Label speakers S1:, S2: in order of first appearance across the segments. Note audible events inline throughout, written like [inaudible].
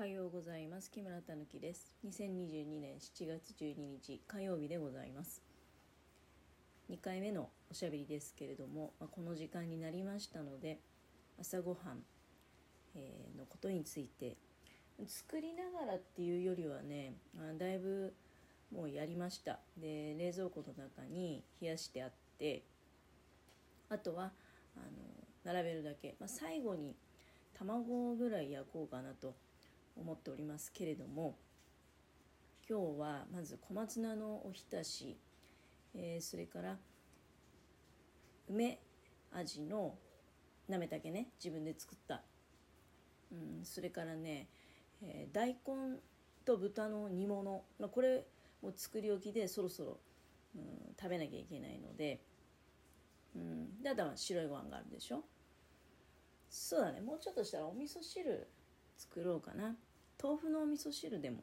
S1: はようございます。木村たぬきです。2022年7月12日火曜日でございます。2回目のおしゃべりですけれども、ま、この時間になりましたので朝ごはん、え、のことについて作りながらっていうよりはねあだいぶもうやりました。で冷蔵庫の中に冷やしてあってあとはあの並べるだけ、まあ、最後に卵ぐらい焼こうかなと思っておりますけれども今日はまず小松菜のおひたし、えー、それから梅味のなめたけね自分で作った、うん、それからね、えー、大根と豚の煮物、まあ、これも作り置きでそろそろ、うん、食べなきゃいけないので、うん、であとは白いご飯があるでしょ。そうだね。もうちょっとしたらお味噌汁作ろうかな。豆腐のお味噌汁でも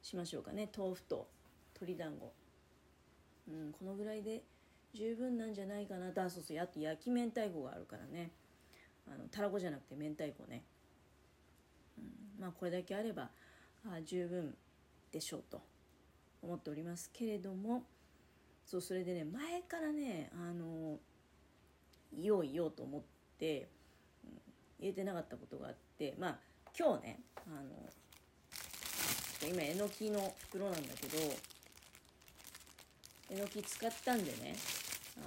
S1: しましょうかね。豆腐と鶏団子。うんこのぐらいで十分なんじゃないかな。だそうそうあと焼き明太子があるからね。あのたらこじゃなくて明太子ね、うん、まあこれだけあればあ十分でしょうと思っておりますけれども。そうそれでね前からねあの言おう言おうと思って、うん、言えてなかったことがあってまあ今日ねあの今えのきの袋なんだけどえのき使ったんでねあ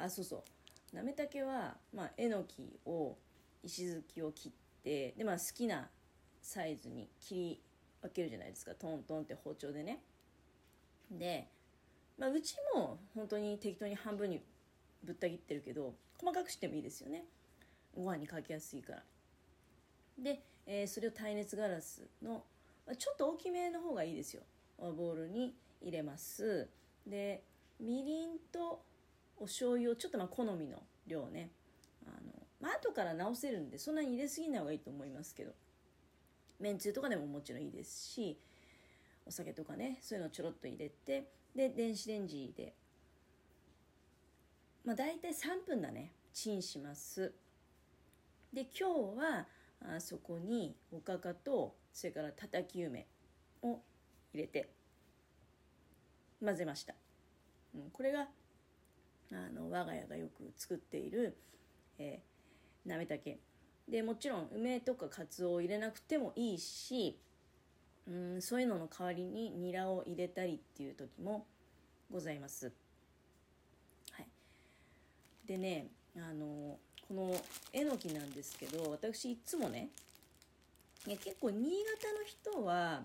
S1: のあそうそう。なめたけは、まあ、えのきを石突きを切ってで、まあ、好きなサイズに切り分けるじゃないですか。トントンって包丁でね。で、まあ、うちも本当に適当に半分にぶった切ってるけど細かくしてもいいですよね。ご飯にかけやすいから。で、えー、それを耐熱ガラスのちょっと大きめの方がいいですよ。ボウルに入れます。でみりんとお醤油をちょっとまあ好みの量ね。あの、まあ後から直せるんでそんなに入れすぎない方がいいと思いますけど。めんつゆとかでももちろんいいですしお酒とかねそういうのをちょろっと入れてで電子レンジで。まあ大体3分だね。チンします。で今日はあそこにおかかとそれからたたき梅を入れて混ぜました、うん、これがあの我が家がよく作っている、えー、なめたけ。でもちろん梅とかかつおを入れなくてもいいし、うん、そういうのの代わりにニラを入れたりっていう時もございます。はい、でねあのこのえのきなんですけど私いつもねいや結構新潟の人は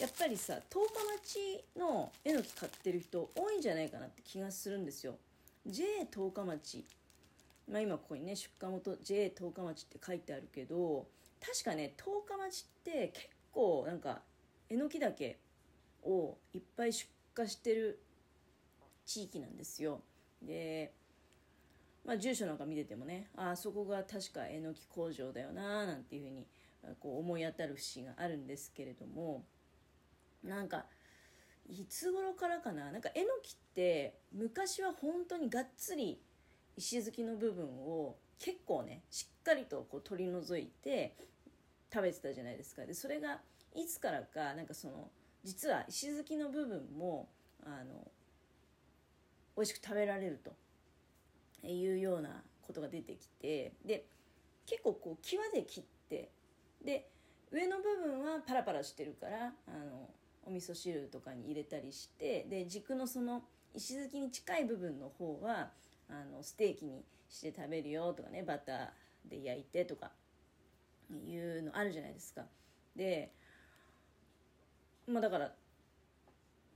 S1: やっぱりさ十日町のえのき買ってる人多いんじゃないかなって気がするんですよ。J 十日町。まあ今ここにね出荷元 J 十日町って書いてあるけど確かね十日町って結構なんかえのきだけをいっぱい出荷してる地域なんですよ。でまあ、住所なんか見ててもねあそこが確かえのき工場だよななんていうふうにこう思い当たる節があるんですけれどもなんかいつ頃からかな？なんかえのきって昔は本当にがっつり石突きの部分を結構ねしっかりとこう取り除いて食べてたじゃないですか。でそれがいつからかなんかその実は石突きの部分もあの美味しく食べられると。いうようなことが出てきてで結構こう際で切ってで上の部分はパラパラしてるからあのお味噌汁とかに入れたりしてで軸のその石突きに近い部分の方はあのステーキにして食べるよとかねバターで焼いてとかいうのあるじゃないですか。でまあだから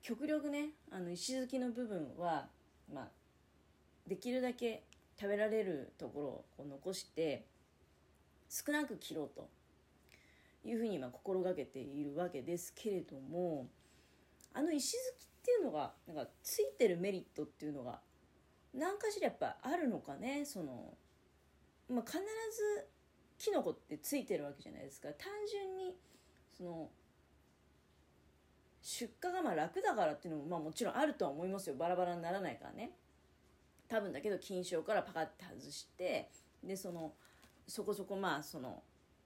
S1: 極力ねあの石突きの部分はまあできるだけ食べられるところをこう残して少なく切ろうというふうに今心がけているわけですけれどもあの石突きっていうのがなんかついてるメリットっていうのが何かしらやっぱあるのかねその、まあ、必ずキノコってついてるわけじゃないですか。単純にその出荷がまあ楽だからっていうのもまあもちろんあるとは思いますよ。バラバラにならないからね。多分だけど金賞からパカッて外してでそのそこそこまあその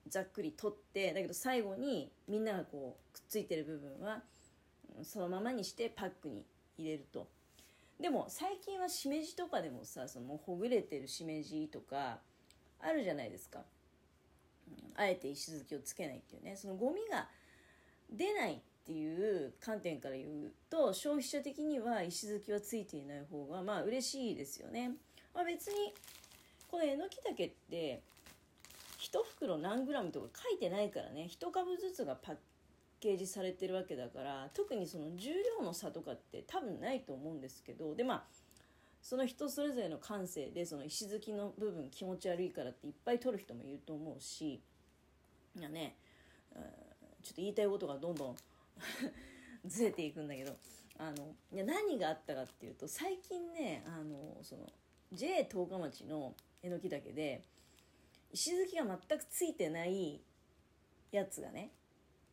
S1: ざっくり取ってだけど最後にみんながこうくっついてる部分はそのままにしてパックに入れると。でも最近はしめじとかでもさそのほぐれてるしめじとかあるじゃないですか、うんあえて石突きをつけないっていうね。そのゴミが出ないっていう観点から言うと消費者的には石突きはついていない方がまあ嬉しいですよね、まあ、別にこのえのきたけって1袋何グラムとか書いてないからね。1株ずつがパッケージされてるわけだから特にその重量の差とかって多分ないと思うんですけどでまあその人それぞれの感性でその石突きの部分気持ち悪いからっていっぱい取る人もいると思うしいやねうちょっと言いたいことがどんどんずれていくんだけどあのいや何があったかっていうと最近ねあのその J 十日町のえのき岳で石突きが全くついてないやつがね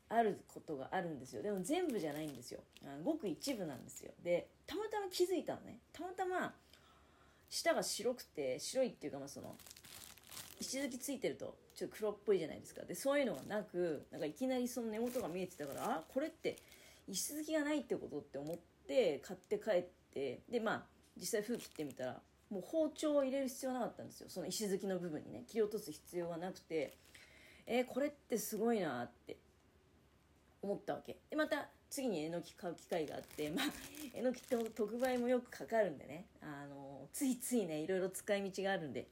S1: あることがあるんですよ。でも全部じゃないんですよ。あごく一部なんですよ。でたまたま気づいたのね。たまたま舌が白くて白いっていうかまあその石突きついてるとちょっと黒っぽいじゃないですか。でそういうのがなくなんかいきなりその根元が見えてたからあこれって石突きがないってことって思って買って帰ってでまあ実際封切ってみたらもう包丁を入れる必要なかったんですよ。その石突きの部分にね。切り落とす必要がなくてえー、これってすごいなって思ったわけ。でまた次にえのき買う機会があってまあえのきって特売もよくかかるんでね。あのついついねいろいろ使い道があるんで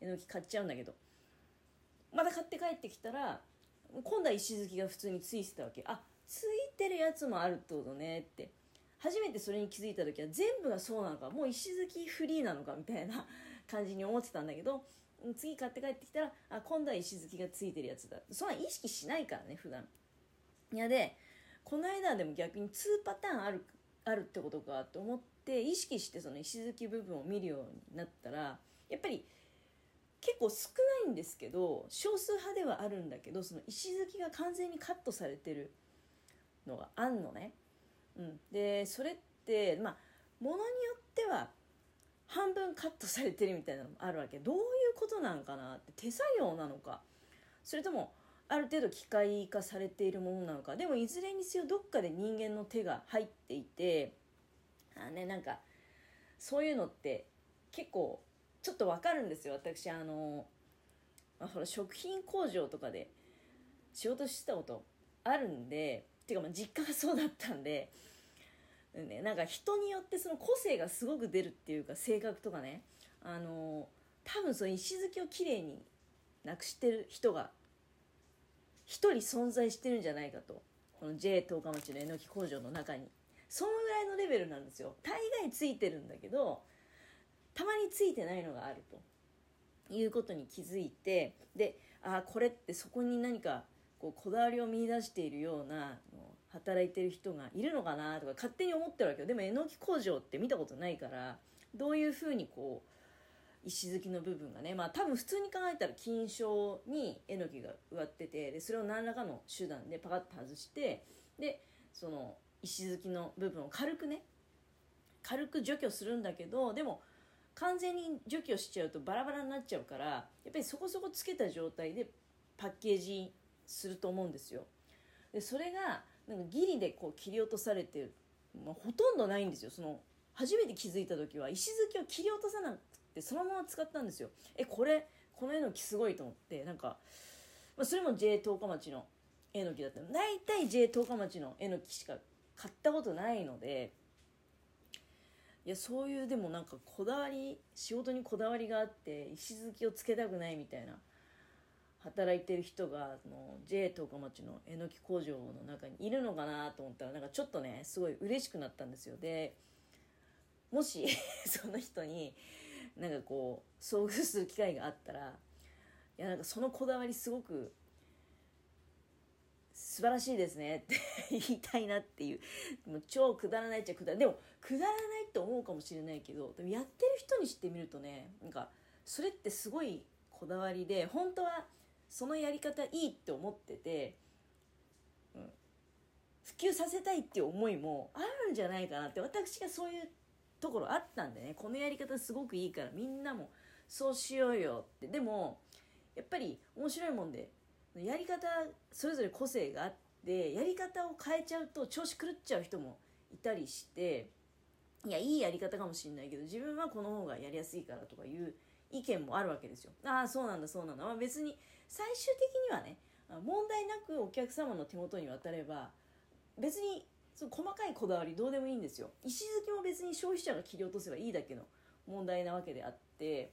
S1: えのき買っちゃうんだけど。また買って帰ってきたら今度は石突きが普通についてたわけ。あついてるやつもあるってことねって。初めてそれに気づいた時は全部がそうなのか。もう石突きフリーなのかみたいな [laughs] 感じに思ってたんだけど次買って帰ってきたらあ今度は石突きがついてるやつだ。そんな意識しないからね普段。いやでこの間でも逆に2パターンあるあるってことかと思って意識してその石突き部分を見るようになったらやっぱり結構少ないんですけど少数派ではあるんだけどその石突きが完全にカットされてるのがあんのね。うん、でそれってまあものによっては半分カットされてるみたいなのもあるわけ。どういうことなんかなって手作業なのか。それともある程度機械化されているものなのか。でもいずれにせよどっかで人間の手が入っていてあねなんかそういうのって結構ちょっとわかるんですよ私あの、まあ、ほら食品工場とかで仕事してたことあるんでていうかまあ実家がそうだったんで、ね、なんか人によってその個性がすごく出るっていうか性格とかねあの多分その石突きをきれいになくしてる人が一人存在してるんじゃないかとこの J 十日町のえのき工場の中に。そのぐらいのレベルなんですよ。大概ついてるんだけどたまについてないのがあると。いうことに気づいてであこれってそこに何かこうこだわりを見出しているような働いてる人がいるのかなとか勝手に思ってるわけよ。でもえのき工場って見たことないからどういうふうにこう石突きの部分がねまあ多分普通に考えたら金賞にえのきが植わっててでそれを何らかの手段でパカッと外してでその石突きの部分を軽くね軽く除去するんだけどでも完全に除去しちゃうとバラバラになっちゃうからやっぱりそこそこつけた状態でパッケージすると思うんですよ。でそれがなんかギリでこう切り落とされてる、まあ、ほとんどないんですよ。その初めて気づいた時は石突きを切り落とさなくてそのまま使ったんですよ。えこれこのえのきすごいと思ってなんか、まあ、それも J 十日町のえのきだった大体 J 十日町のえのきしか買ったことないのでいやそういうでもなんかこだわり仕事にこだわりがあって石突きをつけたくないみたいな働いてる人がその J 十日町のえのき工場の中にいるのかなと思ったらなんかちょっとねすごい嬉しくなったんですよ。でもし [laughs] その人になんかこう遭遇する機会があったらいやなんかそのこだわりすごく素晴らしいですねって [laughs] 言いたいなっていうもう超くだらないっちゃくだらない。でもくだらないって思うかもしれないけどでもやってる人にしてみるとねなんかそれってすごいこだわりで本当はそのやり方いいって思ってて、うん、普及させたいっていう思いもあるんじゃないかなって私がそういうところあったんでねこのやり方すごくいいからみんなもそうしようよって。でもやっぱり面白いもんでやり方それぞれ個性があってやり方を変えちゃうと調子狂っちゃう人もいたりしていやいいやり方かもしれないけど自分はこの方がやりやすいからとかいう意見もあるわけですよ。ああそうなんだそうなんだ、まあ、別に最終的にはね問題なくお客様の手元に渡れば別にその細かいこだわりどうでもいいんですよ石突きも別に消費者が切り落とせばいいだけの問題なわけであって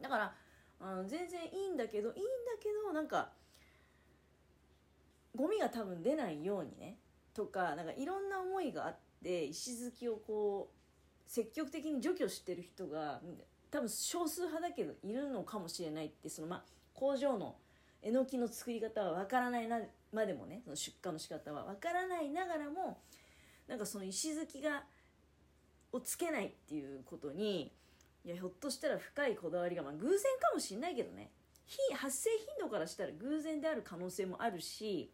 S1: だからあの全然いいんだけどいいんだけどなんかゴミが多分出ないようにねとかなんかいろんな思いがあって石突きをこう積極的に除去してる人が多分少数派だけどいるのかもしれないってそのまあ工場のえのきの作り方はわからないなまでもねその出荷の仕方は。わからないながらもなんかその石突きがをつけないっていうことにいやひょっとしたら深いこだわりが、まあ、偶然かもしんないけどね。発生頻度からしたら偶然である可能性もあるしい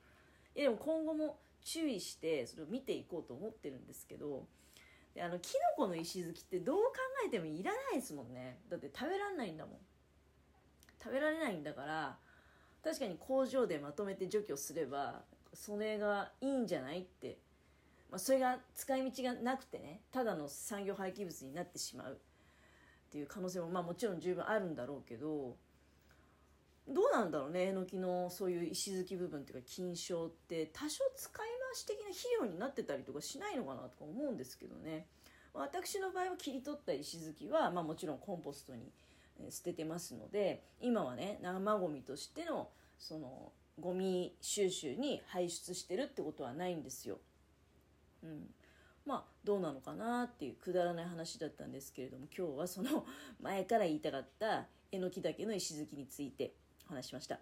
S1: やでも今後も注意してそれを見ていこうと思ってるんですけどであのキノコの石突きってどう考えてもいらないですもんね。だって食べられないんだもん。食べられないんだから確かに工場でまとめて除去すればそれがいいんじゃないって、まあ、それが使い道がなくてねただの産業廃棄物になってしまうっていう可能性もまあもちろん十分あるんだろうけどどうなんだろうねえのきのそういう石突き部分っていうか金賞って多少使い回し的な肥料になってたりとかしないのかなとか思うんですけどね私の場合は切り取った石突きは、まあ、もちろんコンポストに捨ててますので今はね生ゴミとしてのそのゴミ収集に排出してるってことはないんですよ。うん、まあどうなのかなっていうくだらない話だったんですけれども今日はその前から言いたかったえのき岳の石突きについて話しました。